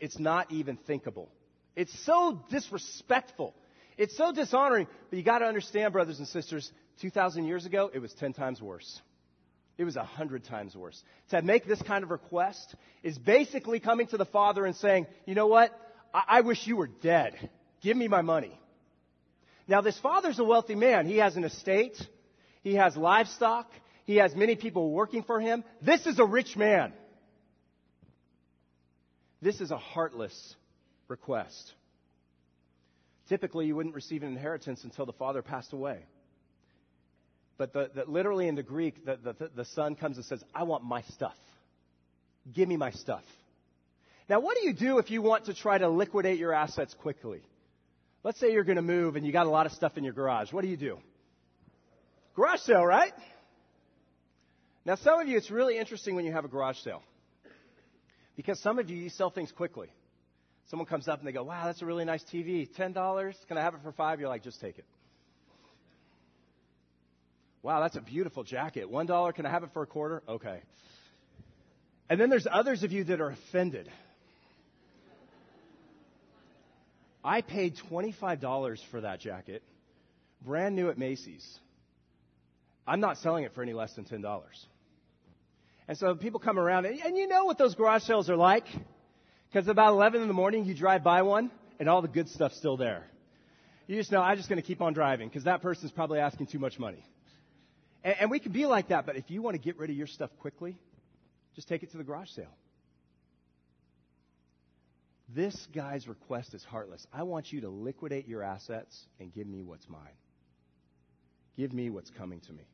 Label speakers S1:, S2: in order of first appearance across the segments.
S1: It's not even thinkable. It's so disrespectful. It's so dishonoring. But you got to understand, brothers and sisters, 2,000 years ago, it was 10 times worse. It was 100 times worse. To make this kind of request is basically coming to the Father and saying, you know what? I, I wish you were dead. Give me my money. Now, this father's a wealthy man. He has an estate. He has livestock. He has many people working for him. This is a rich man. This is a heartless request. Typically, you wouldn't receive an inheritance until the father passed away. But the, the, literally in the Greek, the, the, the son comes and says, I want my stuff. Give me my stuff. Now, what do you do if you want to try to liquidate your assets quickly? Let's say you're going to move and you got a lot of stuff in your garage. What do you do? Garage sale, right? Now, some of you, it's really interesting when you have a garage sale. Because some of you, you sell things quickly. Someone comes up and they go, wow, that's a really nice TV. $10? Can I have it for five? You're like, just take it. Wow, that's a beautiful jacket. $1? Can I have it for a quarter? Okay. And then there's others of you that are offended. I paid $25 for that jacket, brand new at Macy's. I'm not selling it for any less than $10. And so people come around, and, and you know what those garage sales are like. Because about 11 in the morning, you drive by one, and all the good stuff's still there. You just know, I'm just going to keep on driving, because that person's probably asking too much money. And, and we can be like that, but if you want to get rid of your stuff quickly, just take it to the garage sale. This guy's request is heartless. I want you to liquidate your assets and give me what's mine. Give me what's coming to me.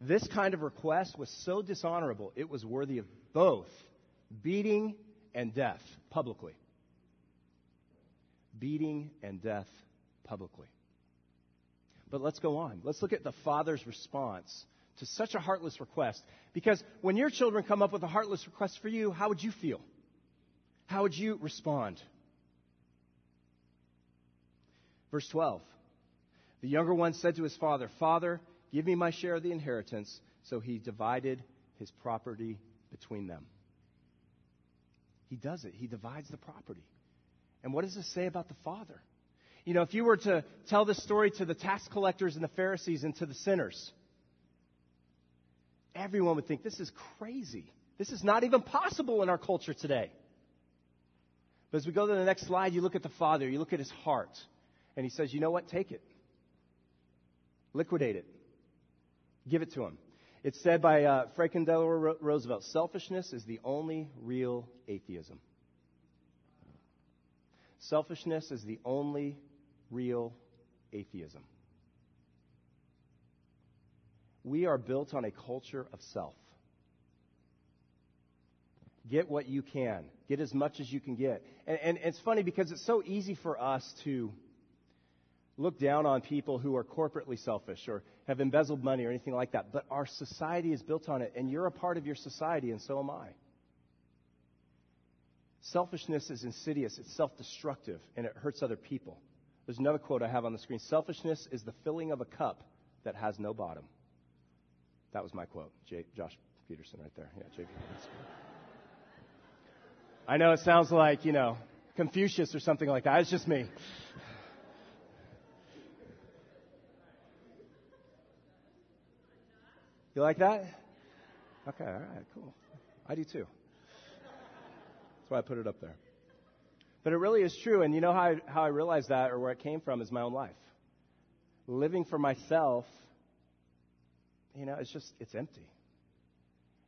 S1: This kind of request was so dishonorable, it was worthy of both beating and death publicly. Beating and death publicly. But let's go on. Let's look at the father's response to such a heartless request. Because when your children come up with a heartless request for you, how would you feel? How would you respond? Verse 12 The younger one said to his father, Father, Give me my share of the inheritance. So he divided his property between them. He does it, he divides the property. And what does this say about the father? You know, if you were to tell this story to the tax collectors and the Pharisees and to the sinners, everyone would think this is crazy. This is not even possible in our culture today. But as we go to the next slide, you look at the father, you look at his heart, and he says, You know what? Take it. Liquidate it. Give it to him. It's said by uh, Franklin Delano Roosevelt selfishness is the only real atheism. Selfishness is the only real atheism. We are built on a culture of self. Get what you can, get as much as you can get. And, and it's funny because it's so easy for us to look down on people who are corporately selfish or have embezzled money or anything like that. But our society is built on it, and you're a part of your society, and so am I. Selfishness is insidious, it's self destructive, and it hurts other people. There's another quote I have on the screen Selfishness is the filling of a cup that has no bottom. That was my quote. J- Josh Peterson right there. Yeah, J. I know it sounds like, you know, Confucius or something like that. It's just me. You like that? Okay, all right, cool. I do too. That's why I put it up there. But it really is true, and you know how I, how I realized that or where it came from is my own life. Living for myself, you know, it's just, it's empty.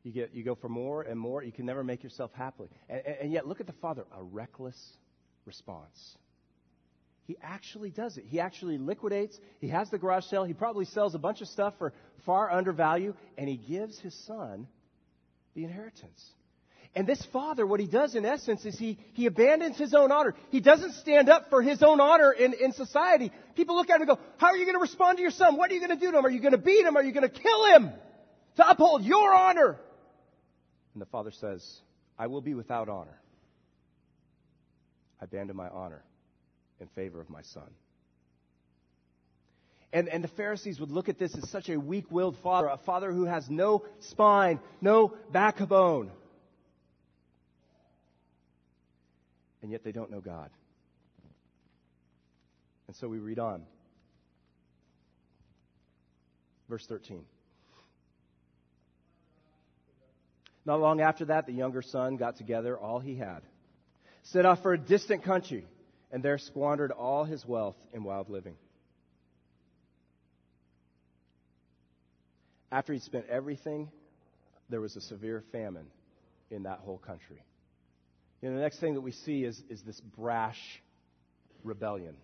S1: You, get, you go for more and more. You can never make yourself happy. And, and, and yet, look at the Father a reckless response. He actually does it. He actually liquidates. He has the garage sale. He probably sells a bunch of stuff for far under value, and he gives his son the inheritance. And this father, what he does in essence is he, he abandons his own honor. He doesn't stand up for his own honor in, in society. People look at him and go, How are you going to respond to your son? What are you going to do to him? Are you going to beat him? Are you going to kill him? To uphold your honor. And the father says, I will be without honor. I abandon my honor in favor of my son. And, and the Pharisees would look at this as such a weak willed father, a father who has no spine, no backbone. and yet they don't know God. And so we read on. Verse 13. Not long after that, the younger son got together all he had, set off for a distant country, and there squandered all his wealth in wild living. After he'd spent everything, there was a severe famine in that whole country. You know, the next thing that we see is, is this brash rebellion.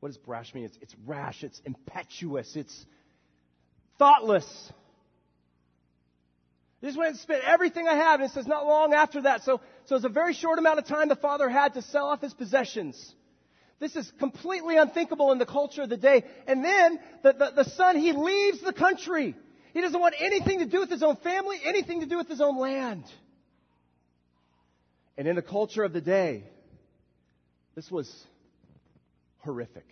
S1: What does brash mean? It's, it's rash, it's impetuous, it's thoughtless. This went and spent everything I have, and it says not long after that. So, so it's a very short amount of time the father had to sell off his possessions. This is completely unthinkable in the culture of the day. And then the, the, the son, he leaves the country. He doesn't want anything to do with his own family, anything to do with his own land. And in the culture of the day, this was horrific.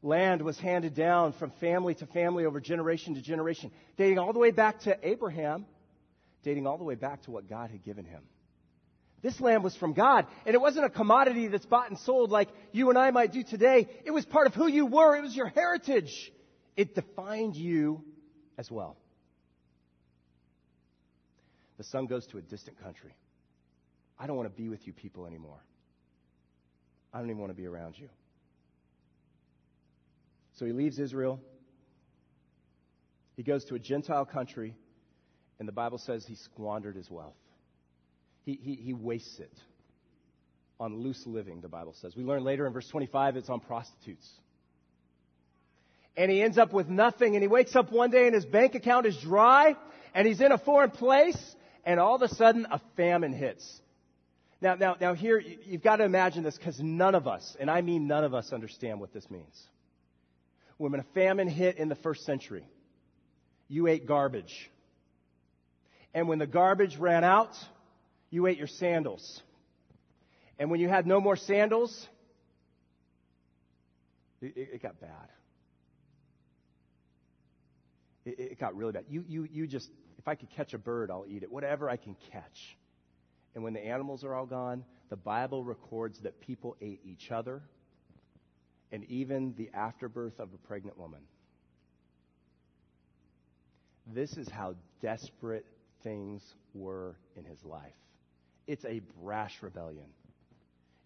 S1: Land was handed down from family to family over generation to generation, dating all the way back to Abraham, dating all the way back to what God had given him. This lamb was from God, and it wasn't a commodity that's bought and sold like you and I might do today. It was part of who you were, it was your heritage. It defined you as well. The son goes to a distant country. I don't want to be with you people anymore. I don't even want to be around you. So he leaves Israel. He goes to a Gentile country, and the Bible says he squandered his wealth. He, he, he wastes it on loose living, the Bible says. We learn later in verse 25 it's on prostitutes. And he ends up with nothing, and he wakes up one day and his bank account is dry, and he's in a foreign place, and all of a sudden a famine hits. Now, now, now here, you've got to imagine this because none of us, and I mean none of us, understand what this means when a famine hit in the first century, you ate garbage. And when the garbage ran out, you ate your sandals. And when you had no more sandals, it, it got bad. It, it, got really bad. You, you, you just, if I could catch a bird, I'll eat it. Whatever I can catch. And when the animals are all gone, the Bible records that people ate each other and even the afterbirth of a pregnant woman. This is how desperate things were in his life. It's a brash rebellion.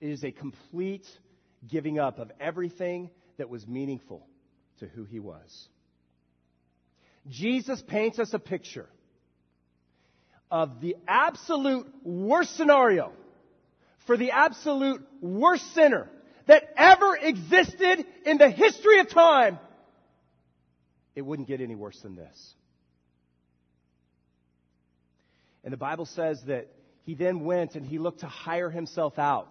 S1: It is a complete giving up of everything that was meaningful to who he was. Jesus paints us a picture of the absolute worst scenario for the absolute worst sinner that ever existed in the history of time, it wouldn't get any worse than this. And the Bible says that he then went and he looked to hire himself out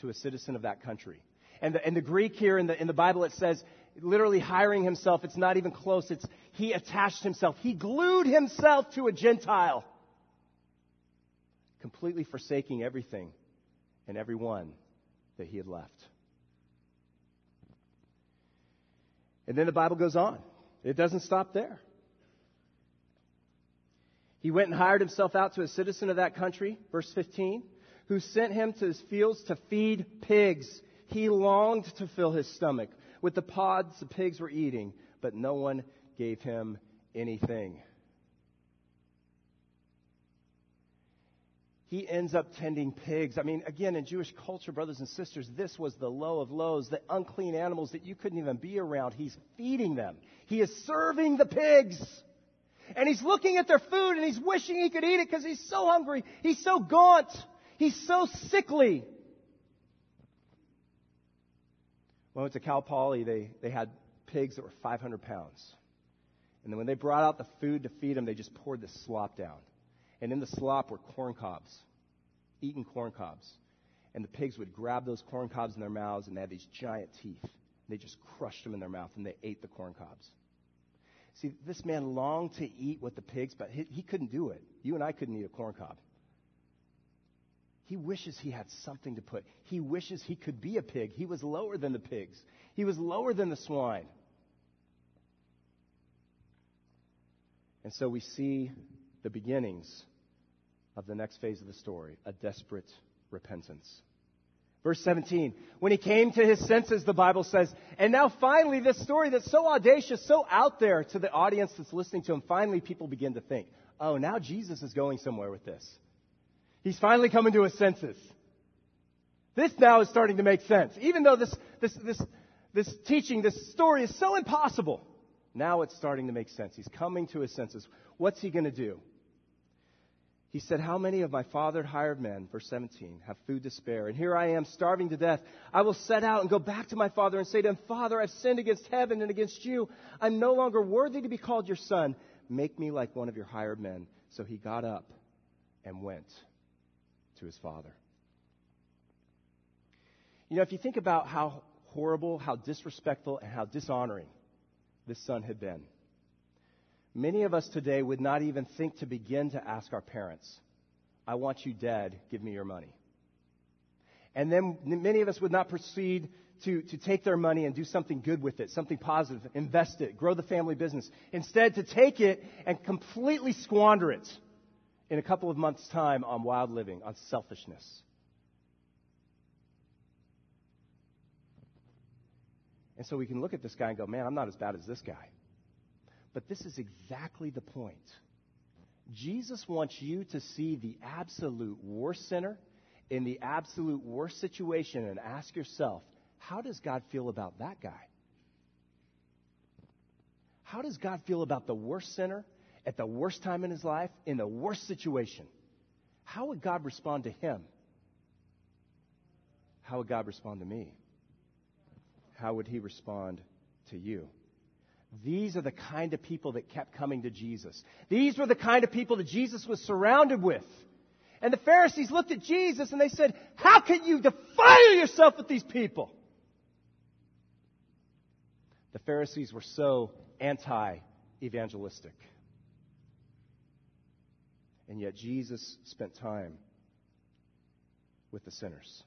S1: to a citizen of that country. And the, and the Greek here in the, in the Bible, it says literally hiring himself. It's not even close. It's he attached himself. He glued himself to a Gentile, completely forsaking everything and everyone that he had left. And then the Bible goes on. It doesn't stop there. He went and hired himself out to a citizen of that country, verse 15, who sent him to his fields to feed pigs. He longed to fill his stomach with the pods the pigs were eating, but no one gave him anything. he ends up tending pigs. I mean, again, in Jewish culture, brothers and sisters, this was the low of lows, the unclean animals that you couldn't even be around. He's feeding them. He is serving the pigs. And he's looking at their food and he's wishing he could eat it because he's so hungry. He's so gaunt. He's so sickly. When I went to Cal Poly, they, they had pigs that were 500 pounds. And then when they brought out the food to feed them, they just poured the slop down. And in the slop were corn cobs, eaten corn cobs. And the pigs would grab those corn cobs in their mouths, and they had these giant teeth. They just crushed them in their mouth, and they ate the corn cobs. See, this man longed to eat with the pigs, but he, he couldn't do it. You and I couldn't eat a corn cob. He wishes he had something to put. He wishes he could be a pig. He was lower than the pigs. He was lower than the swine. And so we see the beginnings of the next phase of the story a desperate repentance. Verse 17, when he came to his senses, the Bible says, and now finally this story that's so audacious, so out there to the audience that's listening to him, finally people begin to think, oh, now Jesus is going somewhere with this. He's finally coming to his senses. This now is starting to make sense. Even though this, this, this, this teaching, this story is so impossible, now it's starting to make sense. He's coming to his senses. What's he going to do? He said, How many of my fathered hired men, verse 17, have food to spare? And here I am, starving to death. I will set out and go back to my father and say to him, Father, I've sinned against heaven and against you. I'm no longer worthy to be called your son. Make me like one of your hired men. So he got up and went to his father. You know, if you think about how horrible, how disrespectful, and how dishonoring this son had been, Many of us today would not even think to begin to ask our parents, I want you dead, give me your money. And then many of us would not proceed to, to take their money and do something good with it, something positive, invest it, grow the family business. Instead, to take it and completely squander it in a couple of months' time on wild living, on selfishness. And so we can look at this guy and go, man, I'm not as bad as this guy. But this is exactly the point. Jesus wants you to see the absolute worst sinner in the absolute worst situation and ask yourself, how does God feel about that guy? How does God feel about the worst sinner at the worst time in his life in the worst situation? How would God respond to him? How would God respond to me? How would he respond to you? These are the kind of people that kept coming to Jesus. These were the kind of people that Jesus was surrounded with. And the Pharisees looked at Jesus and they said, How can you defile yourself with these people? The Pharisees were so anti evangelistic. And yet Jesus spent time with the sinners.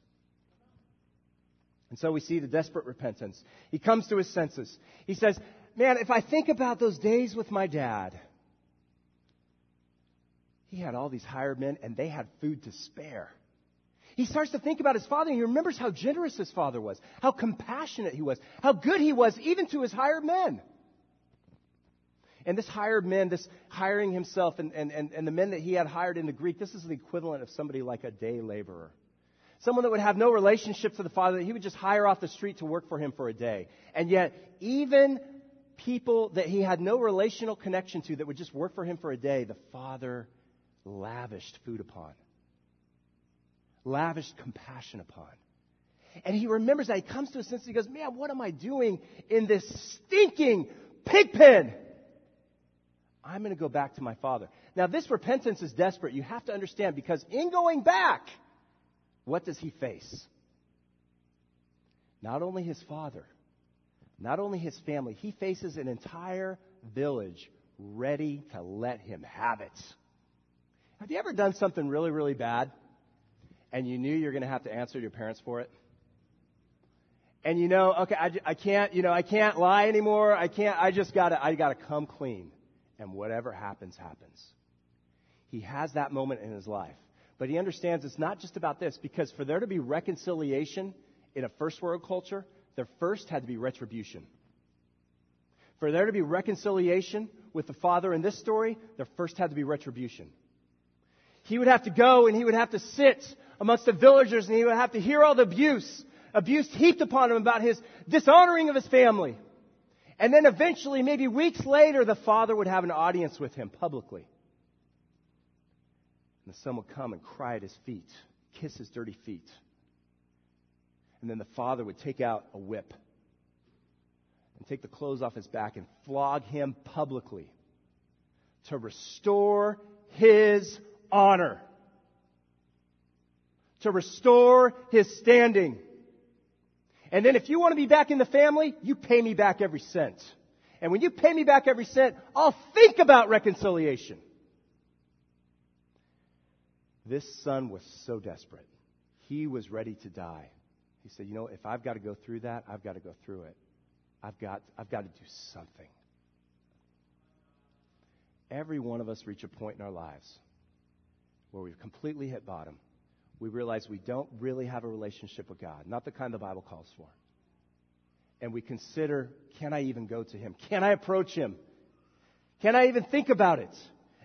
S1: And so we see the desperate repentance. He comes to his senses. He says, man, if I think about those days with my dad, he had all these hired men and they had food to spare. He starts to think about his father and he remembers how generous his father was, how compassionate he was, how good he was even to his hired men. And this hired men, this hiring himself and, and, and, and the men that he had hired in the Greek, this is the equivalent of somebody like a day laborer. Someone that would have no relationship to the father, that he would just hire off the street to work for him for a day. And yet, even people that he had no relational connection to that would just work for him for a day, the Father lavished food upon, lavished compassion upon. And he remembers that. He comes to a sense, he goes, Man, what am I doing in this stinking pig pen? I'm going to go back to my father. Now, this repentance is desperate. You have to understand because in going back, what does he face? Not only his father, not only his family, he faces an entire village ready to let him have it. Have you ever done something really, really bad and you knew you were going to have to answer your parents for it? And you know, okay, I, I can't, you know, I can't lie anymore. I can't, I just gotta, I gotta come clean. And whatever happens, happens. He has that moment in his life. But he understands it's not just about this, because for there to be reconciliation in a first world culture, there first had to be retribution. For there to be reconciliation with the Father in this story, there first had to be retribution. He would have to go and he would have to sit amongst the villagers and he would have to hear all the abuse, abuse heaped upon him about his dishonoring of his family. And then eventually, maybe weeks later, the father would have an audience with him publicly. And the son would come and cry at his feet, kiss his dirty feet. And then the father would take out a whip and take the clothes off his back and flog him publicly to restore his honor, to restore his standing. And then if you want to be back in the family, you pay me back every cent. And when you pay me back every cent, I'll think about reconciliation. This son was so desperate. He was ready to die. He said, You know, if I've got to go through that, I've got to go through it. I've got, I've got to do something. Every one of us reach a point in our lives where we've completely hit bottom, we realize we don't really have a relationship with God, not the kind the Bible calls for. And we consider, can I even go to Him? Can I approach Him? Can I even think about it?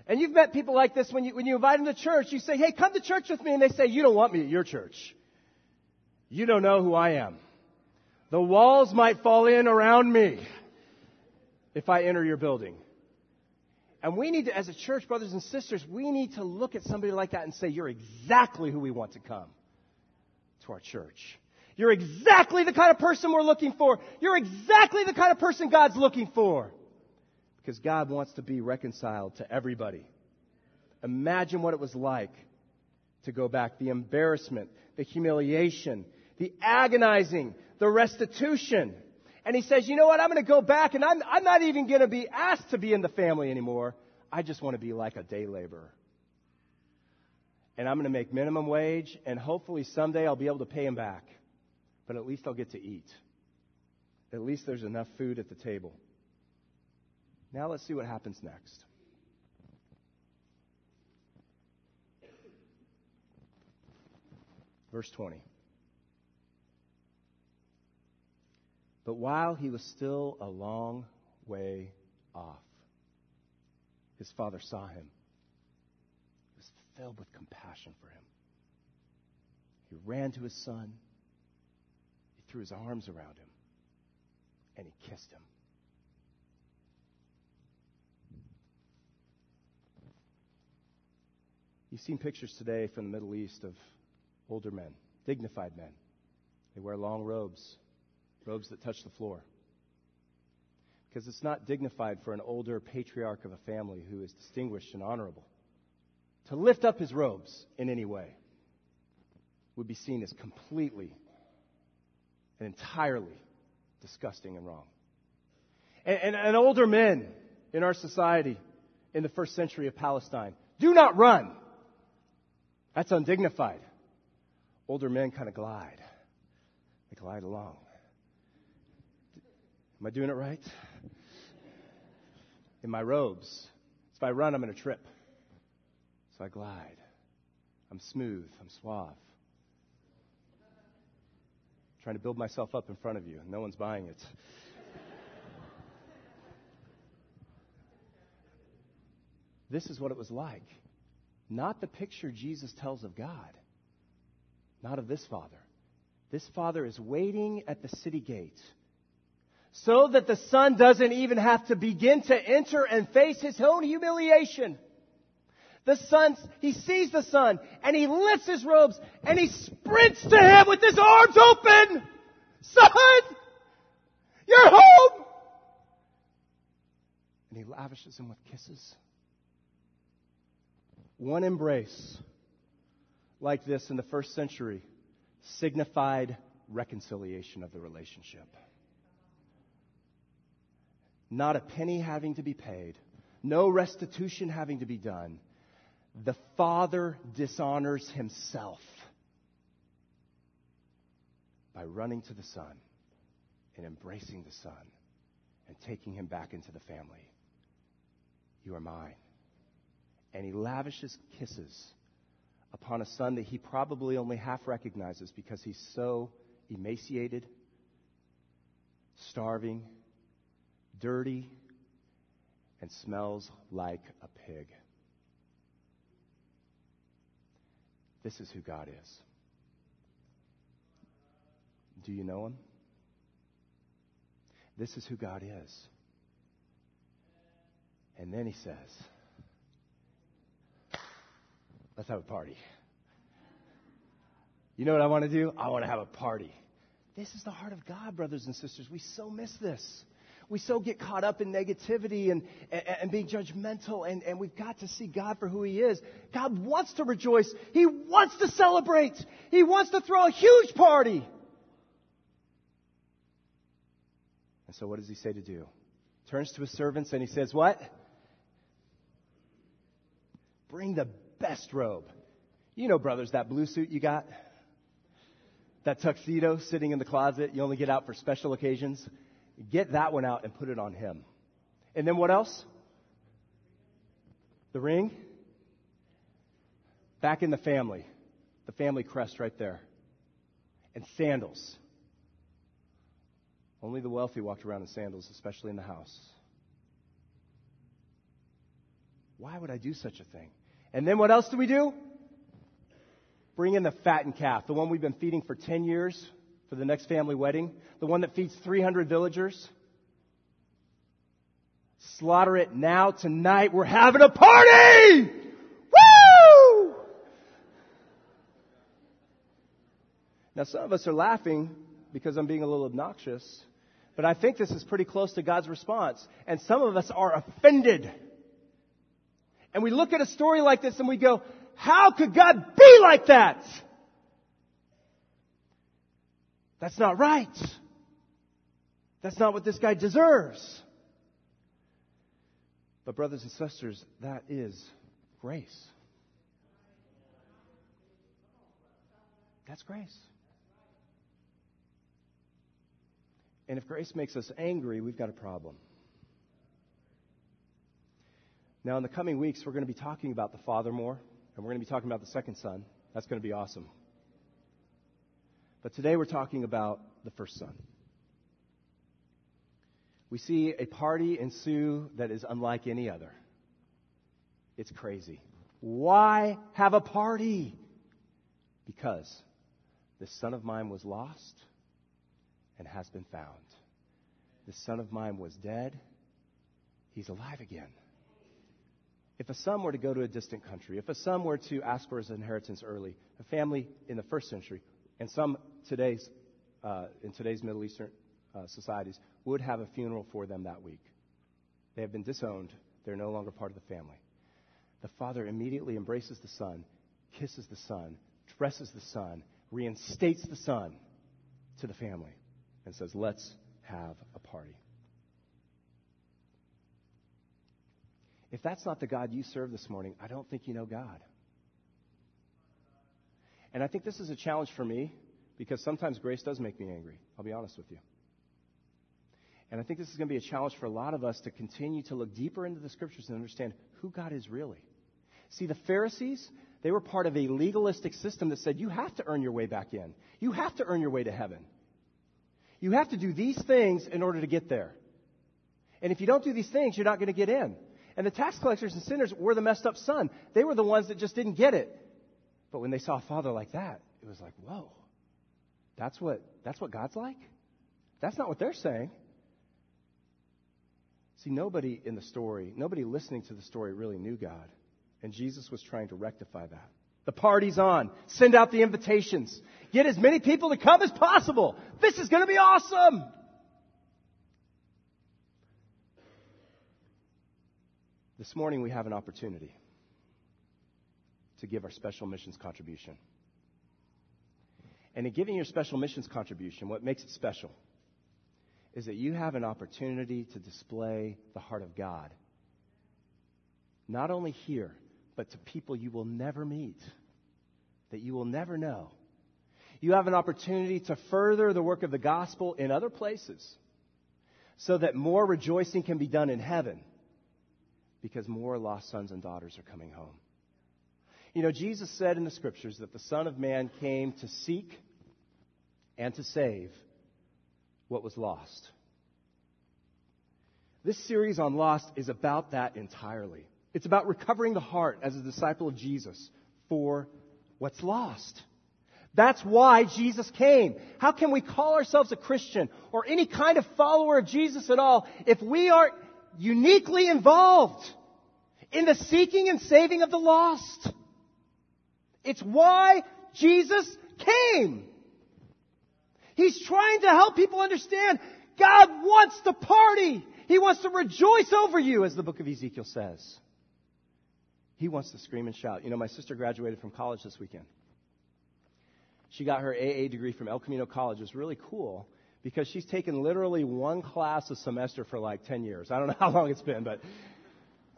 S1: And you've met people like this when you, when you invite them to church. You say, hey, come to church with me. And they say, you don't want me at your church. You don't know who I am. The walls might fall in around me if I enter your building. And we need to, as a church, brothers and sisters, we need to look at somebody like that and say, You're exactly who we want to come to our church. You're exactly the kind of person we're looking for. You're exactly the kind of person God's looking for. Because God wants to be reconciled to everybody. Imagine what it was like to go back the embarrassment, the humiliation, the agonizing, the restitution. And he says, you know what? I'm going to go back and I'm, I'm not even going to be asked to be in the family anymore. I just want to be like a day laborer. And I'm going to make minimum wage and hopefully someday I'll be able to pay him back. But at least I'll get to eat. At least there's enough food at the table. Now let's see what happens next. Verse 20. But while he was still a long way off, his father saw him. He was filled with compassion for him. He ran to his son. He threw his arms around him. And he kissed him. You've seen pictures today from the Middle East of older men, dignified men. They wear long robes robes that touch the floor. Because it's not dignified for an older patriarch of a family who is distinguished and honorable to lift up his robes in any way would be seen as completely and entirely disgusting and wrong. And, and, and, older men in our society in the first century of Palestine do not run. That's undignified. Older men kind of glide. They glide along. Am I doing it right? In my robes. If I run, I'm going to trip. So I glide. I'm smooth. I'm suave. trying to build myself up in front of you. No one's buying it. this is what it was like. Not the picture Jesus tells of God. Not of this Father. This Father is waiting at the city gate so that the son doesn't even have to begin to enter and face his own humiliation. The son, he sees the son and he lifts his robes and he sprints to him with his arms open. Son, you're home. And he lavishes him with kisses. One embrace like this in the first century signified reconciliation of the relationship not a penny having to be paid, no restitution having to be done. The Father dishonors himself by running to the Son and embracing the Son and taking him back into the family. You are mine. And he lavishes kisses upon a son that he probably only half recognizes because he's so emaciated, starving, dirty, and smells like a pig. This is who God is. Do you know him? This is who God is. And then he says, Let's have a party. You know what I want to do? I want to have a party. This is the heart of God, brothers and sisters. We so miss this we so get caught up in negativity and, and, and being judgmental, and, and we've got to see God for who He is. God wants to rejoice. He wants to celebrate. He wants to throw a huge party. And so, what does He say to do? Turns to His servants and He says, What? Bring the best robe. You know, brothers, that blue suit you got? That tuxedo sitting in the closet you only get out for special occasions? Get that one out and put it on him. And then what else? The ring. Back in the family. the family crest right there, and sandals. Only the wealthy walked around in sandals, especially in the house. Why would I do such a thing? And then what else do we do? Bring in the fattened calf, the one we've been feeding for 10 years for the next family wedding, the one that feeds 300 villagers. Slaughter it now, tonight. We're having a party! Woo! Now, some of us are laughing because I'm being a little obnoxious, but I think this is pretty close to God's response. And some of us are offended. And we look at a story like this and we go, how could God be like that? That's not right. That's not what this guy deserves. But, brothers and sisters, that is grace. That's grace. And if grace makes us angry, we've got a problem. Now, in the coming weeks, we're going to be talking about the Father more, and we're going to be talking about the second Son. That's going to be awesome. But today we're talking about the first Son. We see a party ensue that is unlike any other. It's crazy. Why have a party? Because this son of mine was lost and has been found. This son of mine was dead. He's alive again. If a son were to go to a distant country, if a son were to ask for his inheritance early, a family in the first century, and some today's, uh, in today's Middle Eastern uh, societies, would have a funeral for them that week. They have been disowned. They're no longer part of the family. The father immediately embraces the son, kisses the son, dresses the son, reinstates the son to the family, and says, Let's have a party. If that's not the God you serve this morning, I don't think you know God. And I think this is a challenge for me because sometimes grace does make me angry. I'll be honest with you. And I think this is going to be a challenge for a lot of us to continue to look deeper into the scriptures and understand who God is really. See, the Pharisees, they were part of a legalistic system that said you have to earn your way back in. You have to earn your way to heaven. You have to do these things in order to get there. And if you don't do these things, you're not going to get in. And the tax collectors and sinners were the messed up son. They were the ones that just didn't get it. But when they saw a father like that, it was like, whoa, that's what, that's what God's like? That's not what they're saying. See, nobody in the story, nobody listening to the story really knew God. And Jesus was trying to rectify that. The party's on. Send out the invitations. Get as many people to come as possible. This is going to be awesome. This morning we have an opportunity to give our special missions contribution. And in giving your special missions contribution, what makes it special is that you have an opportunity to display the heart of God. Not only here, but to people you will never meet, that you will never know. You have an opportunity to further the work of the gospel in other places so that more rejoicing can be done in heaven because more lost sons and daughters are coming home. You know, Jesus said in the scriptures that the Son of Man came to seek and to save what was lost. This series on Lost is about that entirely. It's about recovering the heart as a disciple of Jesus for what's lost. That's why Jesus came. How can we call ourselves a Christian or any kind of follower of Jesus at all if we are uniquely involved in the seeking and saving of the lost? It's why Jesus came. He's trying to help people understand God wants to party. He wants to rejoice over you, as the book of Ezekiel says. He wants to scream and shout. You know, my sister graduated from college this weekend. She got her AA degree from El Camino College. It was really cool because she's taken literally one class a semester for like 10 years. I don't know how long it's been, but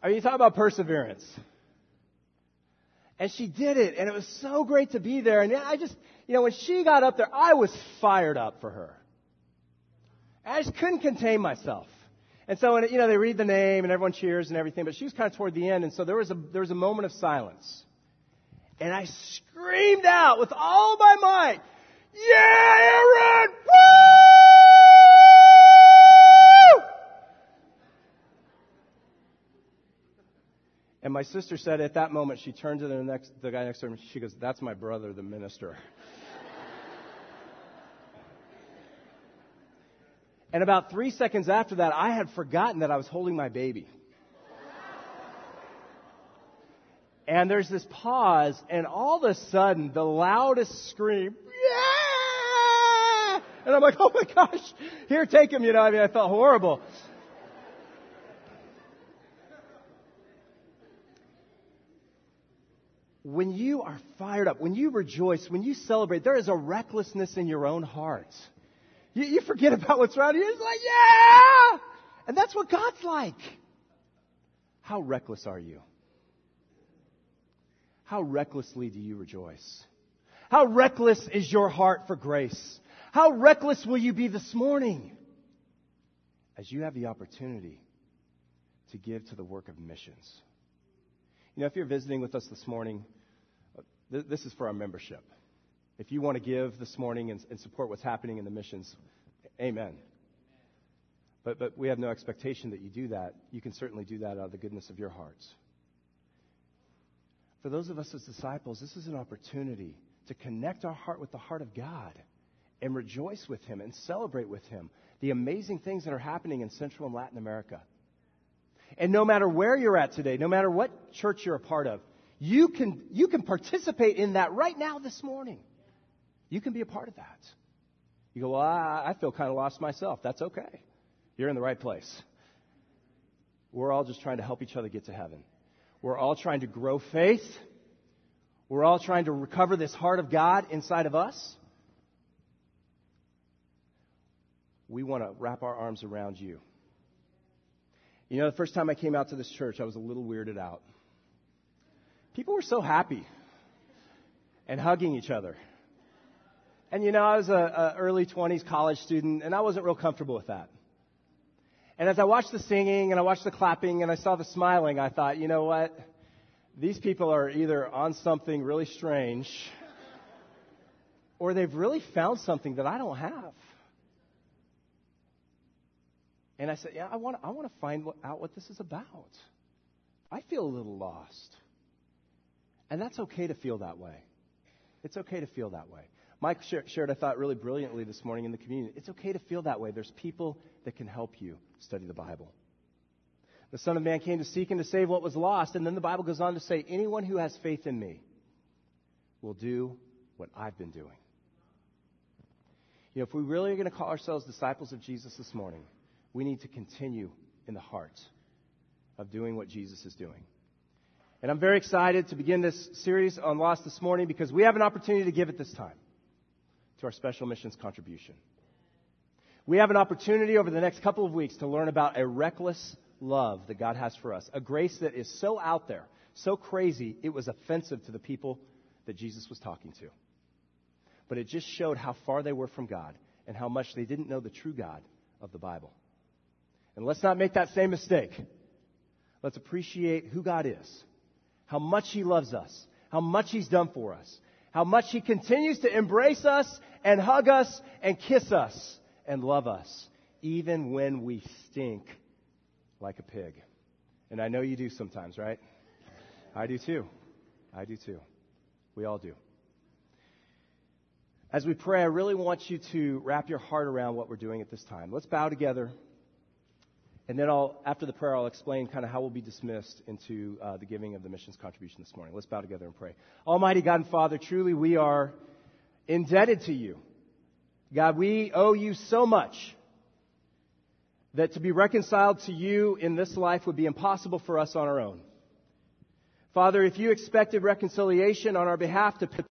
S1: I mean, you talk about perseverance. And she did it, and it was so great to be there. And I just, you know, when she got up there, I was fired up for her. I just couldn't contain myself. And so, when, you know, they read the name and everyone cheers and everything, but she was kind of toward the end, and so there was a, there was a moment of silence. And I screamed out with all my might, Yeah, Aaron! Woo! And my sister said at that moment, she turned to the, next, the guy next to her and she goes, That's my brother, the minister. and about three seconds after that, I had forgotten that I was holding my baby. And there's this pause, and all of a sudden, the loudest scream, yeah! And I'm like, oh my gosh, here, take him, you know, I mean, I felt horrible. When you are fired up, when you rejoice, when you celebrate, there is a recklessness in your own heart. You, you forget about what's around you. It's like, yeah! And that's what God's like. How reckless are you? How recklessly do you rejoice? How reckless is your heart for grace? How reckless will you be this morning as you have the opportunity to give to the work of missions? You know, if you're visiting with us this morning, th- this is for our membership. If you want to give this morning and, and support what's happening in the missions, amen. But, but we have no expectation that you do that. You can certainly do that out of the goodness of your hearts. For those of us as disciples, this is an opportunity to connect our heart with the heart of God and rejoice with Him and celebrate with Him the amazing things that are happening in Central and Latin America. And no matter where you're at today, no matter what church you're a part of, you can, you can participate in that right now this morning. You can be a part of that. You go, well, I, I feel kind of lost myself. That's okay. You're in the right place. We're all just trying to help each other get to heaven. We're all trying to grow faith. We're all trying to recover this heart of God inside of us. We want to wrap our arms around you. You know, the first time I came out to this church, I was a little weirded out. People were so happy and hugging each other. And you know, I was a, early 20s college student, and I wasn't real comfortable with that. And as I watched the singing and I watched the clapping and I saw the smiling, I thought, you know what? These people are either on something really strange or they've really found something that I don't have. And I said, Yeah, I want, I want to find out what this is about. I feel a little lost. And that's okay to feel that way. It's okay to feel that way. Mike shared, I thought, really brilliantly this morning in the community. It's okay to feel that way. There's people that can help you study the Bible. The Son of Man came to seek and to save what was lost. And then the Bible goes on to say, Anyone who has faith in me will do what I've been doing. You know, if we really are going to call ourselves disciples of Jesus this morning, we need to continue in the heart of doing what Jesus is doing. And I'm very excited to begin this series on loss this morning because we have an opportunity to give at this time to our special missions contribution. We have an opportunity over the next couple of weeks to learn about a reckless love that God has for us, a grace that is so out there, so crazy, it was offensive to the people that Jesus was talking to. But it just showed how far they were from God and how much they didn't know the true God of the Bible. And let's not make that same mistake. Let's appreciate who God is, how much He loves us, how much He's done for us, how much He continues to embrace us and hug us and kiss us and love us, even when we stink like a pig. And I know you do sometimes, right? I do too. I do too. We all do. As we pray, I really want you to wrap your heart around what we're doing at this time. Let's bow together. And then I'll, after the prayer, I'll explain kind of how we'll be dismissed into uh, the giving of the missions contribution this morning. Let's bow together and pray. Almighty God and Father, truly we are indebted to you. God, we owe you so much that to be reconciled to you in this life would be impossible for us on our own. Father, if you expected reconciliation on our behalf to